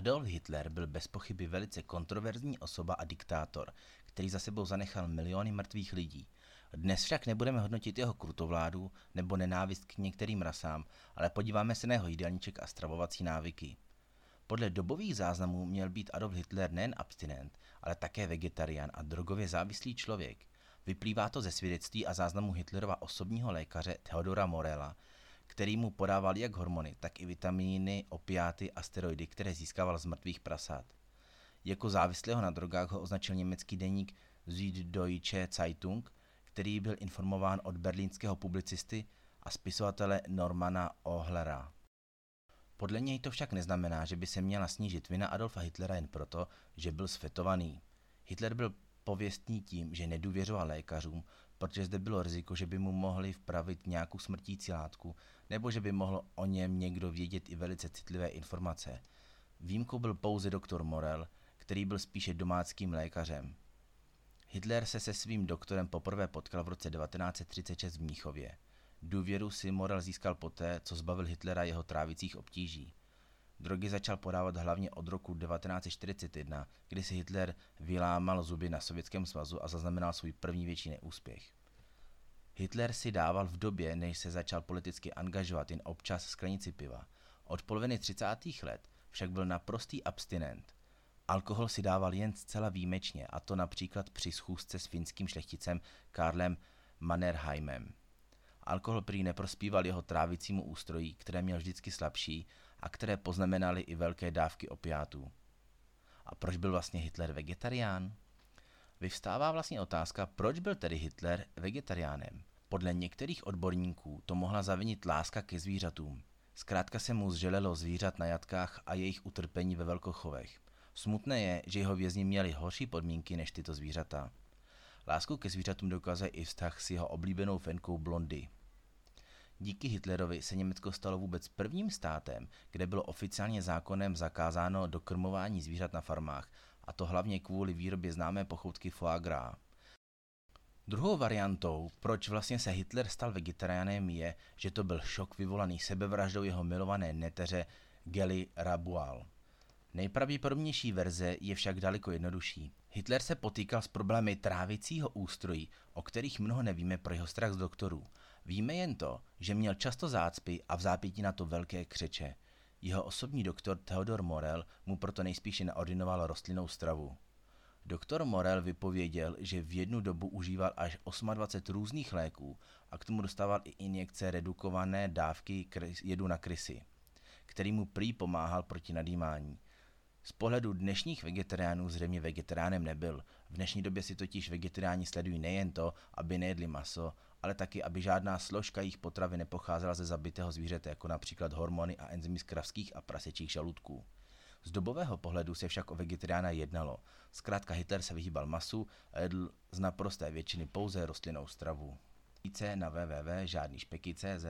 Adolf Hitler byl bez pochyby velice kontroverzní osoba a diktátor, který za sebou zanechal miliony mrtvých lidí. Dnes však nebudeme hodnotit jeho krutovládu nebo nenávist k některým rasám, ale podíváme se na jeho jídelníček a stravovací návyky. Podle dobových záznamů měl být Adolf Hitler nejen abstinent, ale také vegetarián a drogově závislý člověk. Vyplývá to ze svědectví a záznamu Hitlerova osobního lékaře Theodora Morela, který mu podával jak hormony, tak i vitamíny, opiáty a steroidy, které získával z mrtvých prasat. Jako závislého na drogách ho označil německý deník Süddeutsche Zeitung, který byl informován od berlínského publicisty a spisovatele Normana Ohlera. Podle něj to však neznamená, že by se měla snížit vina Adolfa Hitlera jen proto, že byl sfetovaný. Hitler byl pověstný tím, že nedůvěřoval lékařům, protože zde bylo riziko, že by mu mohli vpravit nějakou smrtící látku, nebo že by mohl o něm někdo vědět i velice citlivé informace. Výjimkou byl pouze doktor Morel, který byl spíše domáckým lékařem. Hitler se se svým doktorem poprvé potkal v roce 1936 v Mnichově. Důvěru si Morel získal poté, co zbavil Hitlera jeho trávicích obtíží. Drogy začal podávat hlavně od roku 1941, kdy si Hitler vylámal zuby na Sovětském svazu a zaznamenal svůj první větší neúspěch. Hitler si dával v době, než se začal politicky angažovat jen občas sklenici piva. Od poloviny 30. let však byl naprostý abstinent. Alkohol si dával jen zcela výjimečně, a to například při schůzce s finským šlechticem Karlem Mannerheimem. Alkohol prý neprospíval jeho trávicímu ústrojí, které měl vždycky slabší a které poznamenaly i velké dávky opiátů. A proč byl vlastně Hitler vegetarián? Vyvstává vlastně otázka, proč byl tedy Hitler vegetariánem. Podle některých odborníků to mohla zavinit láska ke zvířatům. Zkrátka se mu zželelo zvířat na jatkách a jejich utrpení ve velkochovech. Smutné je, že jeho vězni měli horší podmínky než tyto zvířata. Lásku ke zvířatům dokazuje i vztah s jeho oblíbenou fenkou Blondy. Díky Hitlerovi se Německo stalo vůbec prvním státem, kde bylo oficiálně zákonem zakázáno dokrmování zvířat na farmách, a to hlavně kvůli výrobě známé pochoutky foie gras. Druhou variantou, proč vlastně se Hitler stal vegetariánem, je, že to byl šok vyvolaný sebevraždou jeho milované neteře Geli Rabual. Nejpravděpodobnější verze je však daleko jednodušší. Hitler se potýkal s problémy trávicího ústrojí, o kterých mnoho nevíme pro jeho strach z doktorů. Víme jen to, že měl často zácpy a v zápětí na to velké křeče. Jeho osobní doktor Theodor Morel mu proto nejspíše naordinoval rostlinnou stravu. Doktor Morel vypověděl, že v jednu dobu užíval až 28 různých léků a k tomu dostával i injekce redukované dávky jedu na krysy, který mu prý pomáhal proti nadýmání. Z pohledu dnešních vegetariánů zřejmě vegetariánem nebyl. V dnešní době si totiž vegetariáni sledují nejen to, aby nejedli maso, ale taky, aby žádná složka jejich potravy nepocházela ze zabitého zvířete, jako například hormony a enzymy z kravských a prasečích žaludků. Z dobového pohledu se však o vegetariána jednalo. Zkrátka Hitler se vyhýbal masu a jedl z naprosté většiny pouze rostlinnou stravu. Více na www.žádnýšpeky.cz